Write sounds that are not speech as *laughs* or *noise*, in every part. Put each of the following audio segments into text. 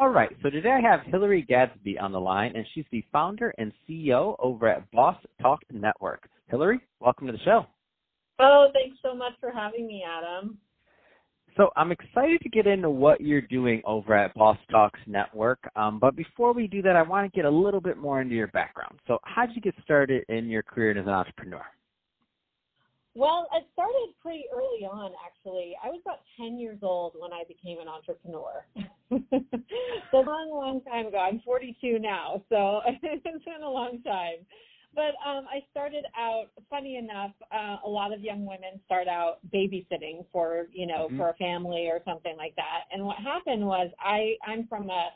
All right, so today I have Hillary Gadsby on the line, and she's the founder and CEO over at Boss Talk Network. Hillary, welcome to the show. Oh, thanks so much for having me, Adam. So I'm excited to get into what you're doing over at Boss Talks Network. Um, but before we do that, I want to get a little bit more into your background. So how did you get started in your career as an entrepreneur? Well, it started pretty early on, actually. I was about 10 years old when I became an entrepreneur. *laughs* so a long, long time ago. I'm 42 now, so *laughs* it's been a long time. But um, I started out. Funny enough, uh, a lot of young women start out babysitting for you know mm-hmm. for a family or something like that. And what happened was I I'm from a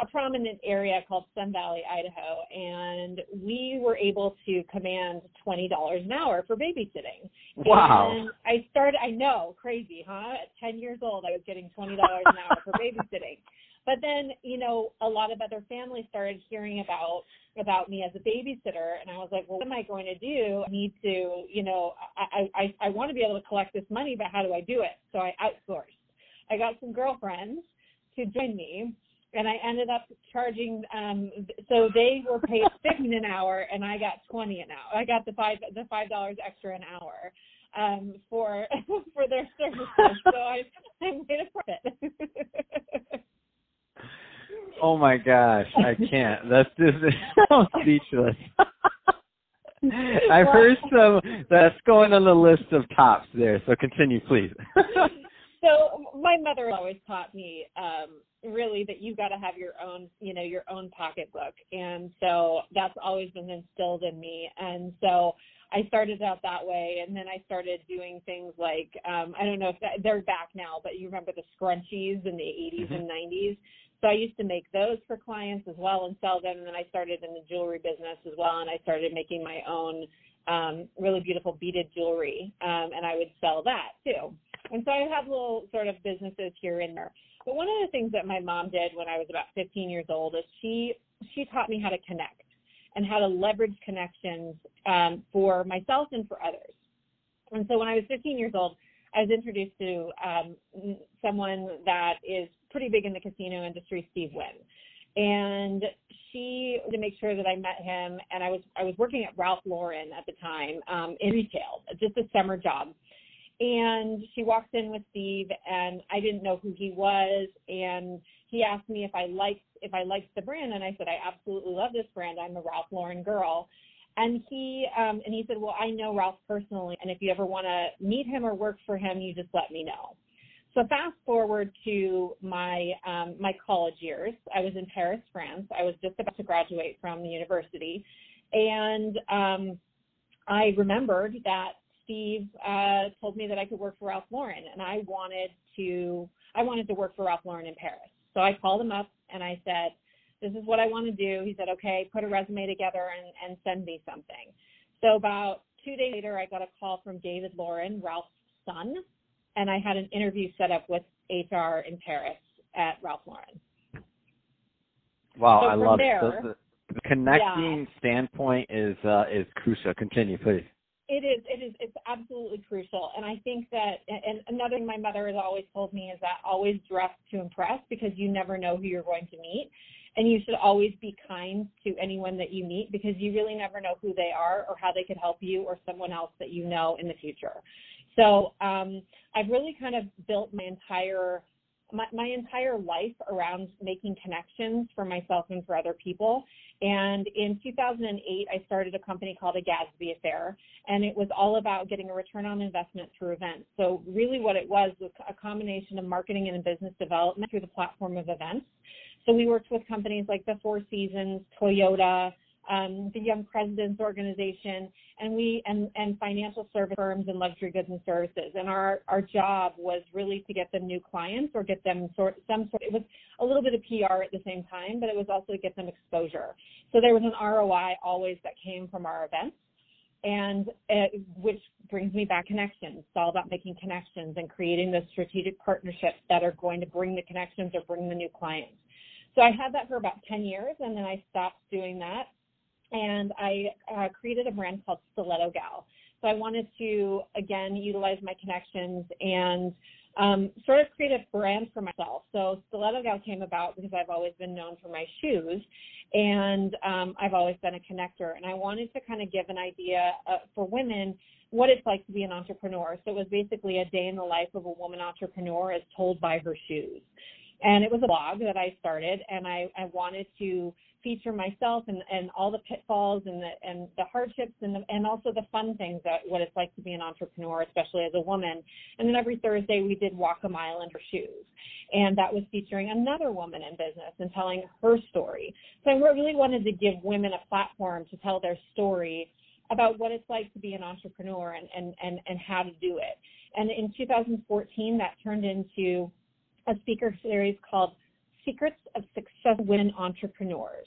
a prominent area called Sun Valley, Idaho, and we were able to command twenty dollars an hour for babysitting. Wow! And I started. I know, crazy, huh? At ten years old, I was getting twenty dollars an hour for *laughs* babysitting. But then, you know, a lot of other families started hearing about about me as a babysitter, and I was like, well, what am I going to do? I need to, you know, I I I want to be able to collect this money, but how do I do it? So I outsourced. I got some girlfriends to join me and I ended up charging. Um, so they were paid *laughs* fifteen an hour, and I got twenty an hour. I got the five the five dollars extra an hour um, for *laughs* for their services. so I I made a profit. *laughs* oh my gosh, I can't. That's just I'm speechless. I've heard some that's going on the list of tops there. So continue, please. so my mother always taught me um really that you've got to have your own you know your own pocketbook. And so that's always been instilled in me. And so i started out that way. And then i started doing things like um i don't know if that, they're back now but you remember the scrunchies in the 80s mm-hmm. and 90s so i used to make those for clients as well and sell them. And then i started in the jewelry business as well. And i started making my own um really beautiful beaded jewelry um and i would sell that too and so i have little sort of businesses here and there but one of the things that my mom did when I was about 15 years old is she she taught me how to connect and how to leverage connections um, for myself and for others. And so when I was 15 years old, I was introduced to um, someone that is pretty big in the casino industry, Steve Wynn. And she to make sure that I met him, and I was I was working at Ralph Lauren at the time um, in retail, just a summer job and she walked in with Steve and I didn't know who he was and he asked me if I liked if I liked the brand and I said I absolutely love this brand. I'm a Ralph Lauren girl. And he um and he said, "Well, I know Ralph personally and if you ever want to meet him or work for him, you just let me know." So fast forward to my um my college years. I was in Paris, France. I was just about to graduate from the university and um I remembered that Steve uh, told me that I could work for Ralph Lauren, and I wanted to I wanted to work for Ralph Lauren in Paris. So I called him up and I said, "This is what I want to do." He said, "Okay, put a resume together and, and send me something." So about two days later, I got a call from David Lauren, Ralph's son, and I had an interview set up with HR in Paris at Ralph Lauren. Wow, so I love there, it. So the connecting yeah. standpoint is uh, is crucial. Continue, please. It is. It is. It's absolutely crucial. And I think that, and another thing my mother has always told me is that always dress to impress because you never know who you're going to meet. And you should always be kind to anyone that you meet because you really never know who they are or how they could help you or someone else that you know in the future. So um, I've really kind of built my entire my, my entire life around making connections for myself and for other people. And in 2008, I started a company called a Gadsby Affair, and it was all about getting a return on investment through events. So really what it was was a combination of marketing and business development through the platform of events. So we worked with companies like the Four Seasons, Toyota, um, the Young Presidents Organization, and we and, and financial service firms and luxury goods and services. And our our job was really to get them new clients or get them sort some sort. It was a little bit of PR at the same time, but it was also to get them exposure. So there was an ROI always that came from our events and uh, which brings me back connections. It's all about making connections and creating those strategic partnerships that are going to bring the connections or bring the new clients. So I had that for about 10 years, and then I stopped doing that, and I uh, created a brand called Stiletto Gal. So I wanted to again utilize my connections and um, sort of create a brand for myself. So Stiletto Gal came about because I've always been known for my shoes, and um, I've always been a connector. And I wanted to kind of give an idea uh, for women what it's like to be an entrepreneur. So it was basically a day in the life of a woman entrepreneur as told by her shoes. And it was a blog that I started, and I, I wanted to feature myself and, and all the pitfalls and the and the hardships and the, and also the fun things that what it's like to be an entrepreneur, especially as a woman. And then every Thursday we did walk a mile in her shoes, and that was featuring another woman in business and telling her story. So I really wanted to give women a platform to tell their story about what it's like to be an entrepreneur and and and, and how to do it. And in 2014, that turned into a speaker series called Secrets of Success Women Entrepreneurs.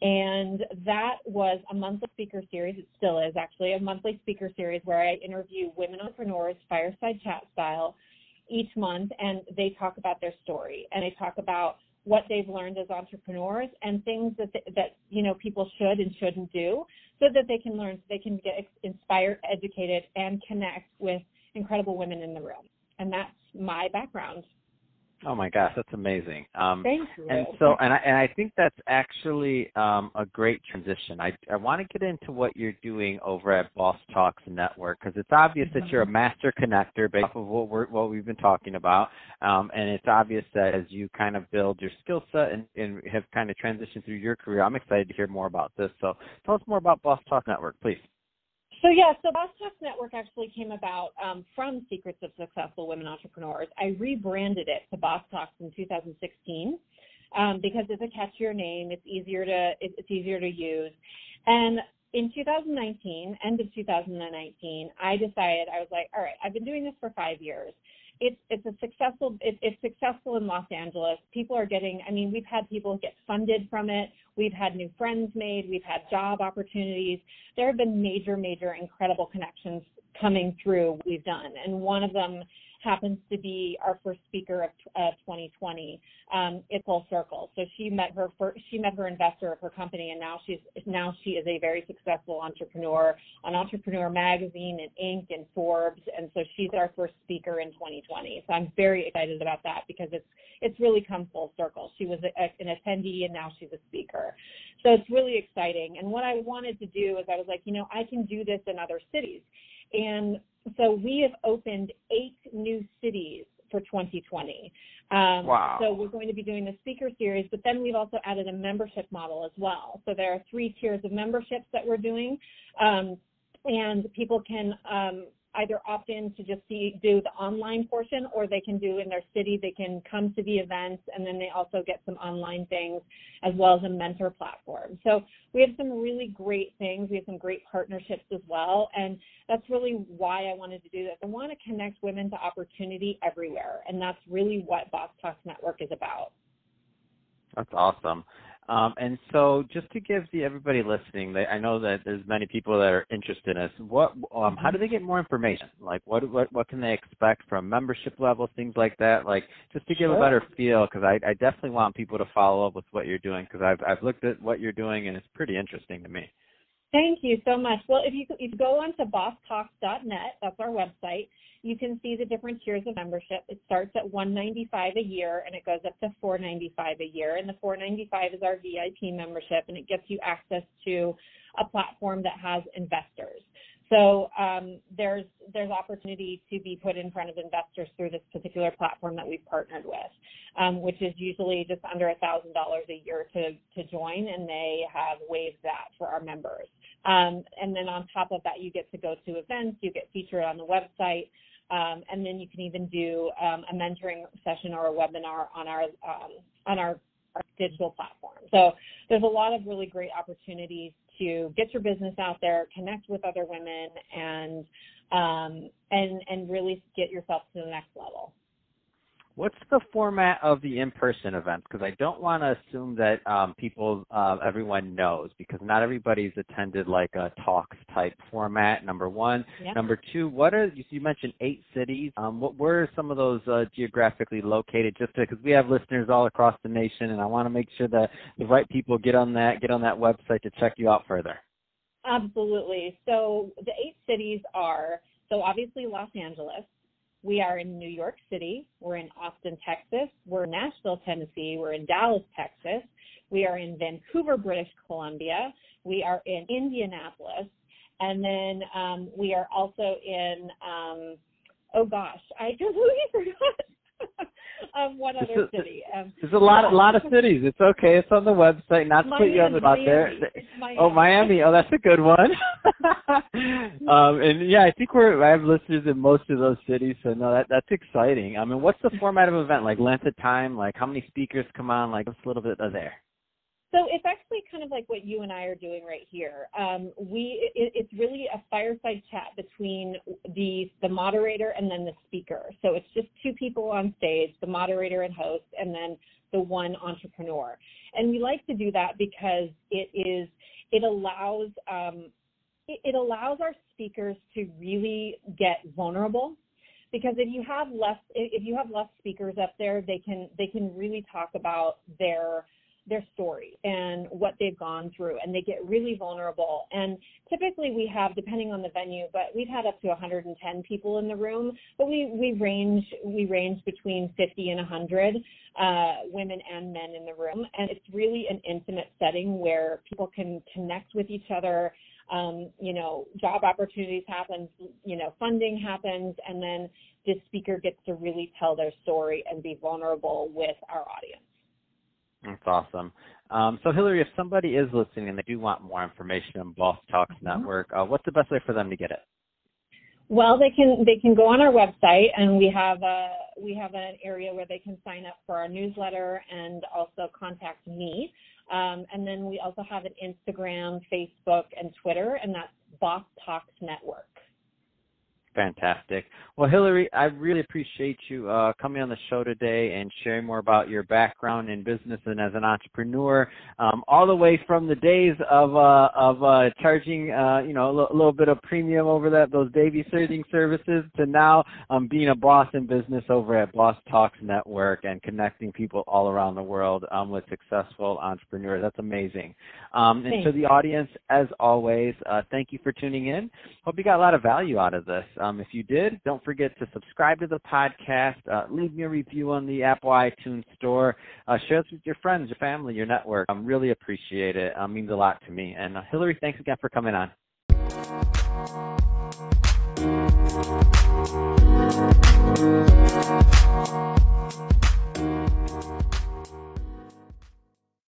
And that was a monthly speaker series. It still is actually a monthly speaker series where I interview women entrepreneurs, fireside chat style, each month, and they talk about their story and they talk about what they've learned as entrepreneurs and things that that you know people should and shouldn't do, so that they can learn, so they can get inspired, educated, and connect with incredible women in the room. And that's my background. Oh my gosh, that's amazing. Um, Thank you. And so, and I and I think that's actually um, a great transition. I I want to get into what you're doing over at Boss Talks Network because it's obvious mm-hmm. that you're a mm-hmm. master connector based off of what we're what we've been talking about, um, and it's obvious that as you kind of build your skill set and, and have kind of transitioned through your career, I'm excited to hear more about this. So, tell us more about Boss Talk Network, please. So yeah, so Boss Talks Network actually came about um, from Secrets of Successful Women Entrepreneurs. I rebranded it to Boss Talks in 2016 um, because it's a catchier name. It's easier to it's easier to use. And in 2019, end of 2019, I decided I was like, all right, I've been doing this for five years it's it's a successful it, it's successful in Los Angeles. People are getting. I mean, we've had people get funded from it. We've had new friends made. We've had job opportunities. There have been major, major, incredible connections coming through. We've done, and one of them happens to be our first speaker of uh, 2020. Um, it's full circle. So she met her first, she met her investor of her company, and now she's now she is a very successful entrepreneur on Entrepreneur Magazine and Inc. and Forbes, and so she's our first speaker in 2020. So I'm very excited about that because it's it's really come full circle. She was a, a, an attendee, and now she's a speaker. So it's really exciting. And what I wanted to do is I was like, you know, I can do this in other cities. And so we have opened eight new cities for 2020. Um, wow. So we're going to be doing the speaker series, but then we've also added a membership model as well. So there are three tiers of memberships that we're doing, um, and people can um, either opt in to just see, do the online portion or they can do in their city. They can come to the events and then they also get some online things as well as a mentor platform. So we have some really great things. We have some great partnerships as well. And that's really why I wanted to do this. I want to connect women to opportunity everywhere. And that's really what Boss Talks Network is about. That's awesome. Um, and so, just to give the everybody listening, they, I know that there's many people that are interested in us. What, um, how do they get more information? Like, what, what, what can they expect from membership levels, things like that? Like, just to give sure. a better feel, because I, I definitely want people to follow up with what you're doing, because I've, I've looked at what you're doing, and it's pretty interesting to me. Thank you so much. Well, if you, if you go on to bosstalks.net, that's our website, you can see the different tiers of membership. It starts at 195 a year and it goes up to 495 a year. And the 495 is our VIP membership and it gets you access to a platform that has investors. So um, there's there's opportunity to be put in front of investors through this particular platform that we've partnered with, um, which is usually just under thousand dollars a year to to join, and they have waived that for our members. Um, and then on top of that, you get to go to events, you get featured on the website, um, and then you can even do um, a mentoring session or a webinar on our um, on our our digital platform. So there's a lot of really great opportunities to get your business out there, connect with other women, and um, and and really get yourself to the next level. What's the format of the in-person events? Because I don't want to assume that um, people, uh, everyone knows, because not everybody's attended like a talks type format. Number one. Yep. Number two. What are you, you mentioned eight cities? Um, what where are some of those uh, geographically located? Just because we have listeners all across the nation, and I want to make sure that the right people get on that get on that website to check you out further. Absolutely. So the eight cities are so obviously Los Angeles. We are in New York City. We're in Austin, Texas. We're in Nashville, Tennessee. We're in Dallas, Texas. We are in Vancouver, British Columbia. We are in Indianapolis. And then um, we are also in, um, oh gosh, I *laughs* completely forgot um, one other city. Um, there's a lot, a lot of cities. It's okay. It's on the website. Not to Miami, put you on the spot there. Miami. Oh, Miami. Oh, that's a good one. *laughs* um, and yeah, I think we're. I have listeners in most of those cities, so no, that that's exciting. I mean, what's the format of event? Like length of time? Like how many speakers come on? Like what's a little bit of there? So it's actually kind of like what you and I are doing right here. Um, we it, it's really a fireside chat between the the moderator and then the speaker. So it's just two people on stage, the moderator and host, and then the one entrepreneur. And we like to do that because it is it allows um, it, it allows our speakers to really get vulnerable because if you have less if you have less speakers up there they can they can really talk about their their story and what they've gone through and they get really vulnerable. And typically we have depending on the venue but we've had up to 110 people in the room but we we range we range between 50 and 100 uh, women and men in the room. And it's really an intimate setting where people can connect with each other. Um, you know job opportunities happen you know funding happens and then this speaker gets to really tell their story and be vulnerable with our audience that's awesome. Um, so, Hillary, if somebody is listening and they do want more information on Boss Talks mm-hmm. Network, uh, what's the best way for them to get it? Well, they can they can go on our website, and we have a we have an area where they can sign up for our newsletter and also contact me. Um, and then we also have an Instagram, Facebook, and Twitter, and that's Boss Talks Network. Fantastic. Well, Hillary, I really appreciate you uh, coming on the show today and sharing more about your background in business and as an entrepreneur, um, all the way from the days of uh, of uh, charging, uh, you know, a l- little bit of premium over that those babysitting services to now um, being a boss in business over at Boss Talks Network and connecting people all around the world um, with successful entrepreneurs. That's amazing. Um, and to the audience, as always, uh, thank you for tuning in. Hope you got a lot of value out of this. Um, if you did, don't forget to subscribe to the podcast, uh, leave me a review on the Apple iTunes Store, uh, share this with your friends, your family, your network. I um, really appreciate it. It means a lot to me. And uh, Hillary, thanks again for coming on.